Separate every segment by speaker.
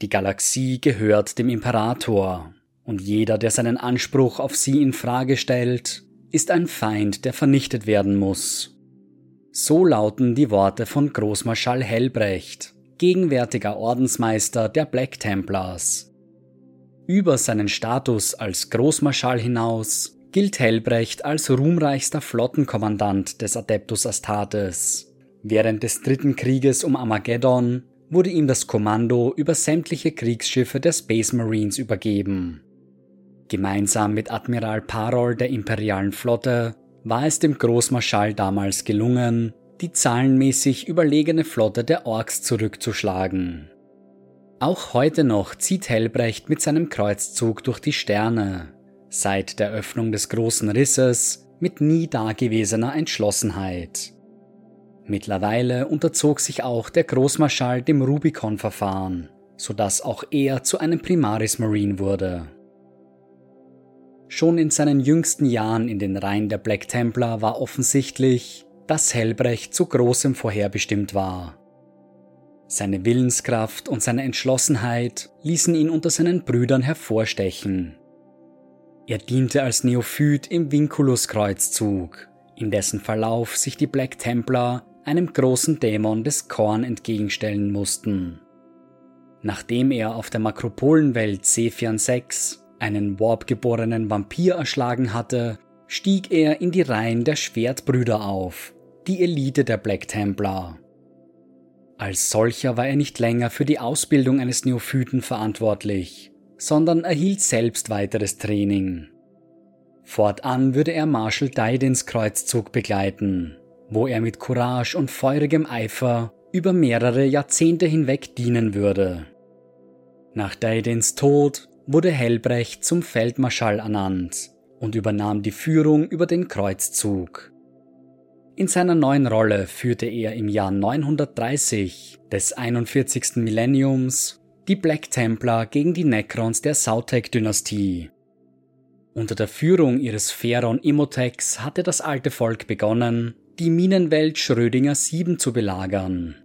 Speaker 1: Die Galaxie gehört dem Imperator, und jeder, der seinen Anspruch auf sie in Frage stellt, ist ein Feind, der vernichtet werden muss. So lauten die Worte von Großmarschall Helbrecht, gegenwärtiger Ordensmeister der Black Templars. Über seinen Status als Großmarschall hinaus gilt Helbrecht als ruhmreichster Flottenkommandant des Adeptus Astartes. Während des dritten Krieges um Armageddon wurde ihm das Kommando über sämtliche Kriegsschiffe der Space Marines übergeben. Gemeinsam mit Admiral Parol der imperialen Flotte war es dem Großmarschall damals gelungen, die zahlenmäßig überlegene Flotte der Orks zurückzuschlagen. Auch heute noch zieht Helbrecht mit seinem Kreuzzug durch die Sterne, seit der Öffnung des großen Risses mit nie dagewesener Entschlossenheit. Mittlerweile unterzog sich auch der Großmarschall dem Rubicon-Verfahren, sodass auch er zu einem Primaris Marine wurde. Schon in seinen jüngsten Jahren in den Reihen der Black Templar war offensichtlich, dass Helbrecht zu großem vorherbestimmt war. Seine Willenskraft und seine Entschlossenheit ließen ihn unter seinen Brüdern hervorstechen. Er diente als Neophyt im Vinculus-Kreuzzug, in dessen Verlauf sich die Black Templar einem großen Dämon des Korn entgegenstellen mussten. Nachdem er auf der Makropolenwelt Cephian 6 einen Warp-geborenen Vampir erschlagen hatte, stieg er in die Reihen der Schwertbrüder auf, die Elite der Black Templar. Als solcher war er nicht länger für die Ausbildung eines Neophyten verantwortlich, sondern erhielt selbst weiteres Training. Fortan würde er Marshal Dydens Kreuzzug begleiten, wo er mit Courage und feurigem Eifer über mehrere Jahrzehnte hinweg dienen würde. Nach Dydens Tod wurde Helbrecht zum Feldmarschall ernannt und übernahm die Führung über den Kreuzzug. In seiner neuen Rolle führte er im Jahr 930 des 41. Millenniums die Black Templar gegen die Necrons der Sautek-Dynastie. Unter der Führung ihres Pharaon Imhotex hatte das alte Volk begonnen, die Minenwelt Schrödinger 7 zu belagern.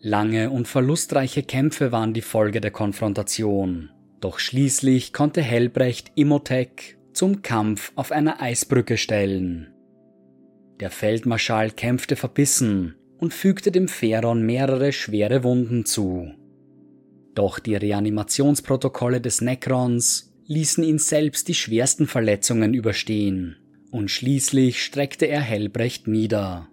Speaker 1: Lange und verlustreiche Kämpfe waren die Folge der Konfrontation. Doch schließlich konnte Helbrecht Imhotep zum Kampf auf einer Eisbrücke stellen. Der Feldmarschall kämpfte verbissen und fügte dem Pharaon mehrere schwere Wunden zu. Doch die Reanimationsprotokolle des Necrons ließen ihn selbst die schwersten Verletzungen überstehen und schließlich streckte er Helbrecht nieder.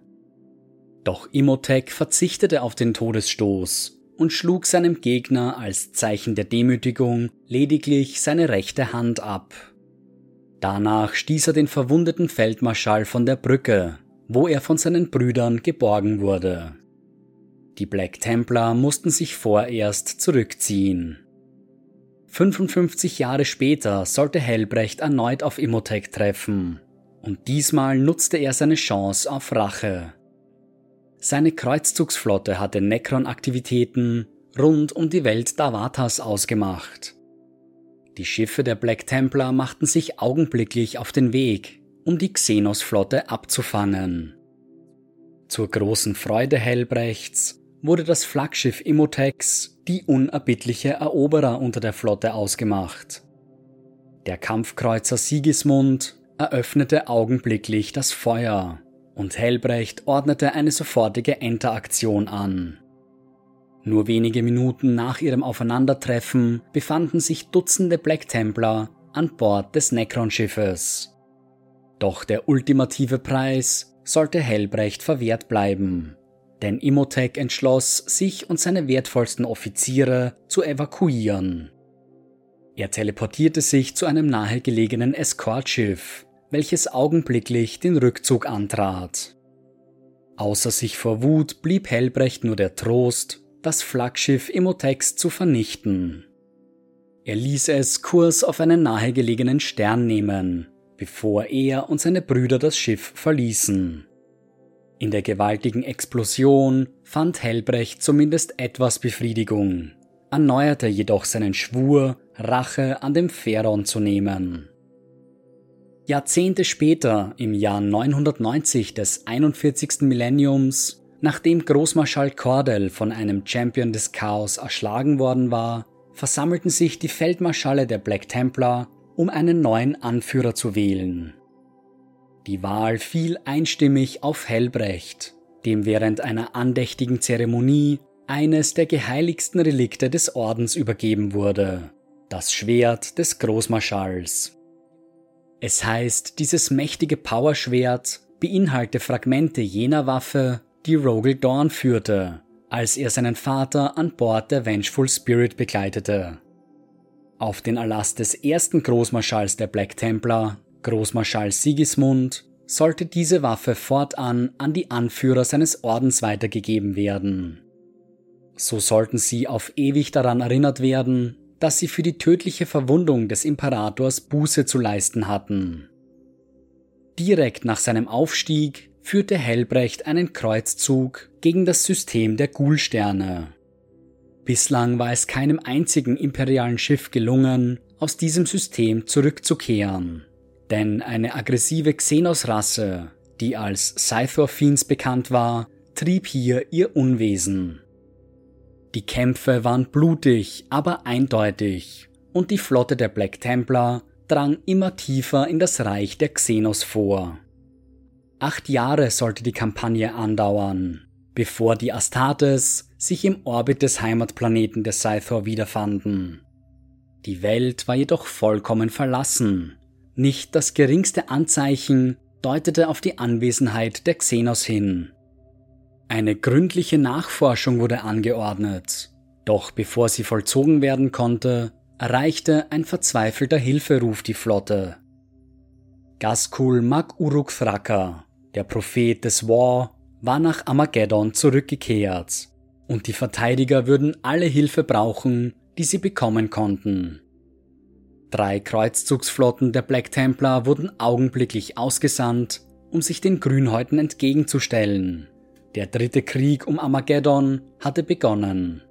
Speaker 1: Doch Imhotep verzichtete auf den Todesstoß und schlug seinem Gegner als Zeichen der Demütigung lediglich seine rechte Hand ab. Danach stieß er den verwundeten Feldmarschall von der Brücke, wo er von seinen Brüdern geborgen wurde. Die Black Templar mussten sich vorerst zurückziehen. 55 Jahre später sollte Helbrecht erneut auf Imhotep treffen, und diesmal nutzte er seine Chance auf Rache. Seine Kreuzzugsflotte hatte Necron-Aktivitäten rund um die Welt Davatas ausgemacht. Die Schiffe der Black Templar machten sich augenblicklich auf den Weg, um die Xenos-Flotte abzufangen. Zur großen Freude Helbrechts wurde das Flaggschiff Immotex die unerbittliche Eroberer unter der Flotte ausgemacht. Der Kampfkreuzer Sigismund eröffnete augenblicklich das Feuer und Helbrecht ordnete eine sofortige Interaktion an. Nur wenige Minuten nach ihrem Aufeinandertreffen befanden sich Dutzende Black Templar an Bord des Necron-Schiffes. Doch der ultimative Preis sollte Helbrecht verwehrt bleiben, denn Imhotep entschloss, sich und seine wertvollsten Offiziere zu evakuieren. Er teleportierte sich zu einem nahegelegenen Eskortschiff, welches augenblicklich den Rückzug antrat. Außer sich vor Wut blieb Helbrecht nur der Trost, das Flaggschiff Immotex zu vernichten. Er ließ es Kurs auf einen nahegelegenen Stern nehmen, bevor er und seine Brüder das Schiff verließen. In der gewaltigen Explosion fand Helbrecht zumindest etwas Befriedigung, erneuerte jedoch seinen Schwur, Rache an dem Pharaon zu nehmen. Jahrzehnte später, im Jahr 990 des 41. Millenniums, Nachdem Großmarschall Cordell von einem Champion des Chaos erschlagen worden war, versammelten sich die Feldmarschalle der Black Templar, um einen neuen Anführer zu wählen. Die Wahl fiel einstimmig auf Helbrecht, dem während einer andächtigen Zeremonie eines der geheiligsten Relikte des Ordens übergeben wurde, das Schwert des Großmarschalls. Es heißt, dieses mächtige Powerschwert beinhalte Fragmente jener Waffe, die Rogel Dawn führte, als er seinen Vater an Bord der Vengeful Spirit begleitete. Auf den Erlass des ersten Großmarschalls der Black Templar, Großmarschall Sigismund, sollte diese Waffe fortan an die Anführer seines Ordens weitergegeben werden. So sollten sie auf ewig daran erinnert werden, dass sie für die tödliche Verwundung des Imperators Buße zu leisten hatten. Direkt nach seinem Aufstieg führte Helbrecht einen Kreuzzug gegen das System der Ghoulsterne. Bislang war es keinem einzigen imperialen Schiff gelungen, aus diesem System zurückzukehren. Denn eine aggressive Xenos-Rasse, die als Scythor-Fiends bekannt war, trieb hier ihr Unwesen. Die Kämpfe waren blutig, aber eindeutig, und die Flotte der Black Templar drang immer tiefer in das Reich der Xenos vor. Acht Jahre sollte die Kampagne andauern, bevor die Astartes sich im Orbit des Heimatplaneten der Scythor wiederfanden. Die Welt war jedoch vollkommen verlassen. Nicht das geringste Anzeichen deutete auf die Anwesenheit der Xenos hin. Eine gründliche Nachforschung wurde angeordnet, doch bevor sie vollzogen werden konnte, erreichte ein verzweifelter Hilferuf die Flotte. Gaskul Mag Uruk Thraka, der Prophet des War, war nach Armageddon zurückgekehrt, und die Verteidiger würden alle Hilfe brauchen, die sie bekommen konnten. Drei Kreuzzugsflotten der Black Templar wurden augenblicklich ausgesandt, um sich den Grünhäuten entgegenzustellen. Der dritte Krieg um Armageddon hatte begonnen.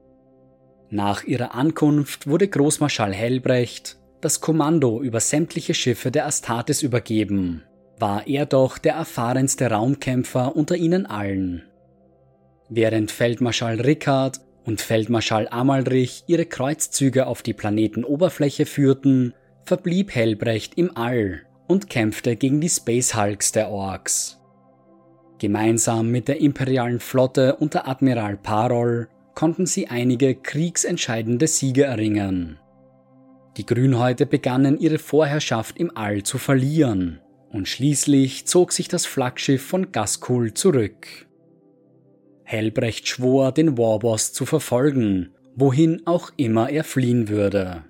Speaker 1: Nach ihrer Ankunft wurde Großmarschall Helbrecht das Kommando über sämtliche Schiffe der Astartes übergeben, war er doch der erfahrenste Raumkämpfer unter ihnen allen. Während Feldmarschall Rickard und Feldmarschall Amalrich ihre Kreuzzüge auf die Planetenoberfläche führten, verblieb Helbrecht im All und kämpfte gegen die Space Hulks der Orks. Gemeinsam mit der imperialen Flotte unter Admiral Parol konnten sie einige kriegsentscheidende Siege erringen. Die Grünhäute begannen ihre Vorherrschaft im All zu verlieren und schließlich zog sich das Flaggschiff von Gaskul zurück. Helbrecht schwor, den Warboss zu verfolgen, wohin auch immer er fliehen würde.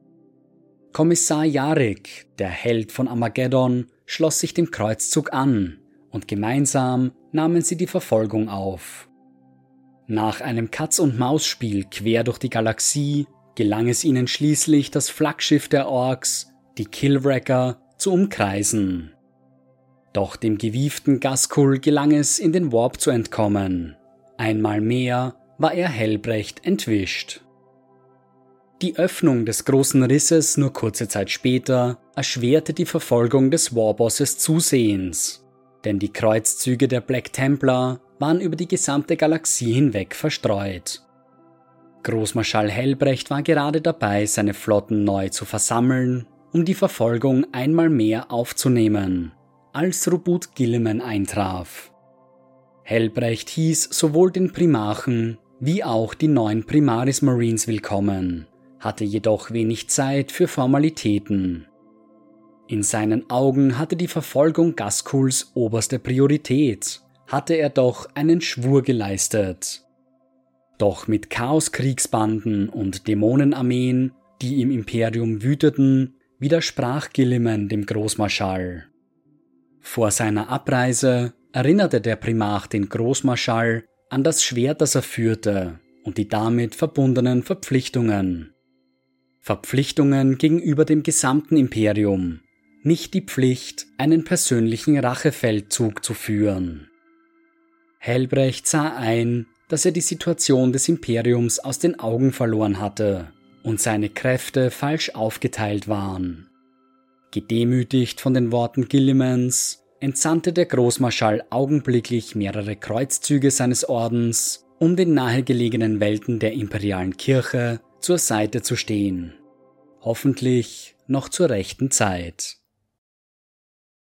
Speaker 1: Kommissar Jarek, der Held von Armageddon, schloss sich dem Kreuzzug an und gemeinsam nahmen sie die Verfolgung auf. Nach einem Katz-und-Maus-Spiel quer durch die Galaxie gelang es ihnen schließlich, das Flaggschiff der Orks, die Killwrecker, zu umkreisen. Doch dem gewieften Gaskul gelang es, in den Warp zu entkommen. Einmal mehr war er Helbrecht entwischt. Die Öffnung des großen Risses nur kurze Zeit später erschwerte die Verfolgung des Warbosses zusehends denn die Kreuzzüge der Black Templar waren über die gesamte Galaxie hinweg verstreut. Großmarschall Helbrecht war gerade dabei, seine Flotten neu zu versammeln, um die Verfolgung einmal mehr aufzunehmen, als Robut Gilliman eintraf. Helbrecht hieß sowohl den Primarchen wie auch die neuen Primaris Marines willkommen, hatte jedoch wenig Zeit für Formalitäten. In seinen Augen hatte die Verfolgung Gaskuls oberste Priorität, hatte er doch einen Schwur geleistet. Doch mit Chaoskriegsbanden und Dämonenarmeen, die im Imperium wüteten, widersprach Gilliman dem Großmarschall. Vor seiner Abreise erinnerte der Primarch den Großmarschall an das Schwert, das er führte, und die damit verbundenen Verpflichtungen. Verpflichtungen gegenüber dem gesamten Imperium, nicht die Pflicht, einen persönlichen Rachefeldzug zu führen. Helbrecht sah ein, dass er die Situation des Imperiums aus den Augen verloren hatte und seine Kräfte falsch aufgeteilt waren. Gedemütigt von den Worten Gillimans entsandte der Großmarschall augenblicklich mehrere Kreuzzüge seines Ordens, um den nahegelegenen Welten der imperialen Kirche zur Seite zu stehen. Hoffentlich noch zur rechten Zeit.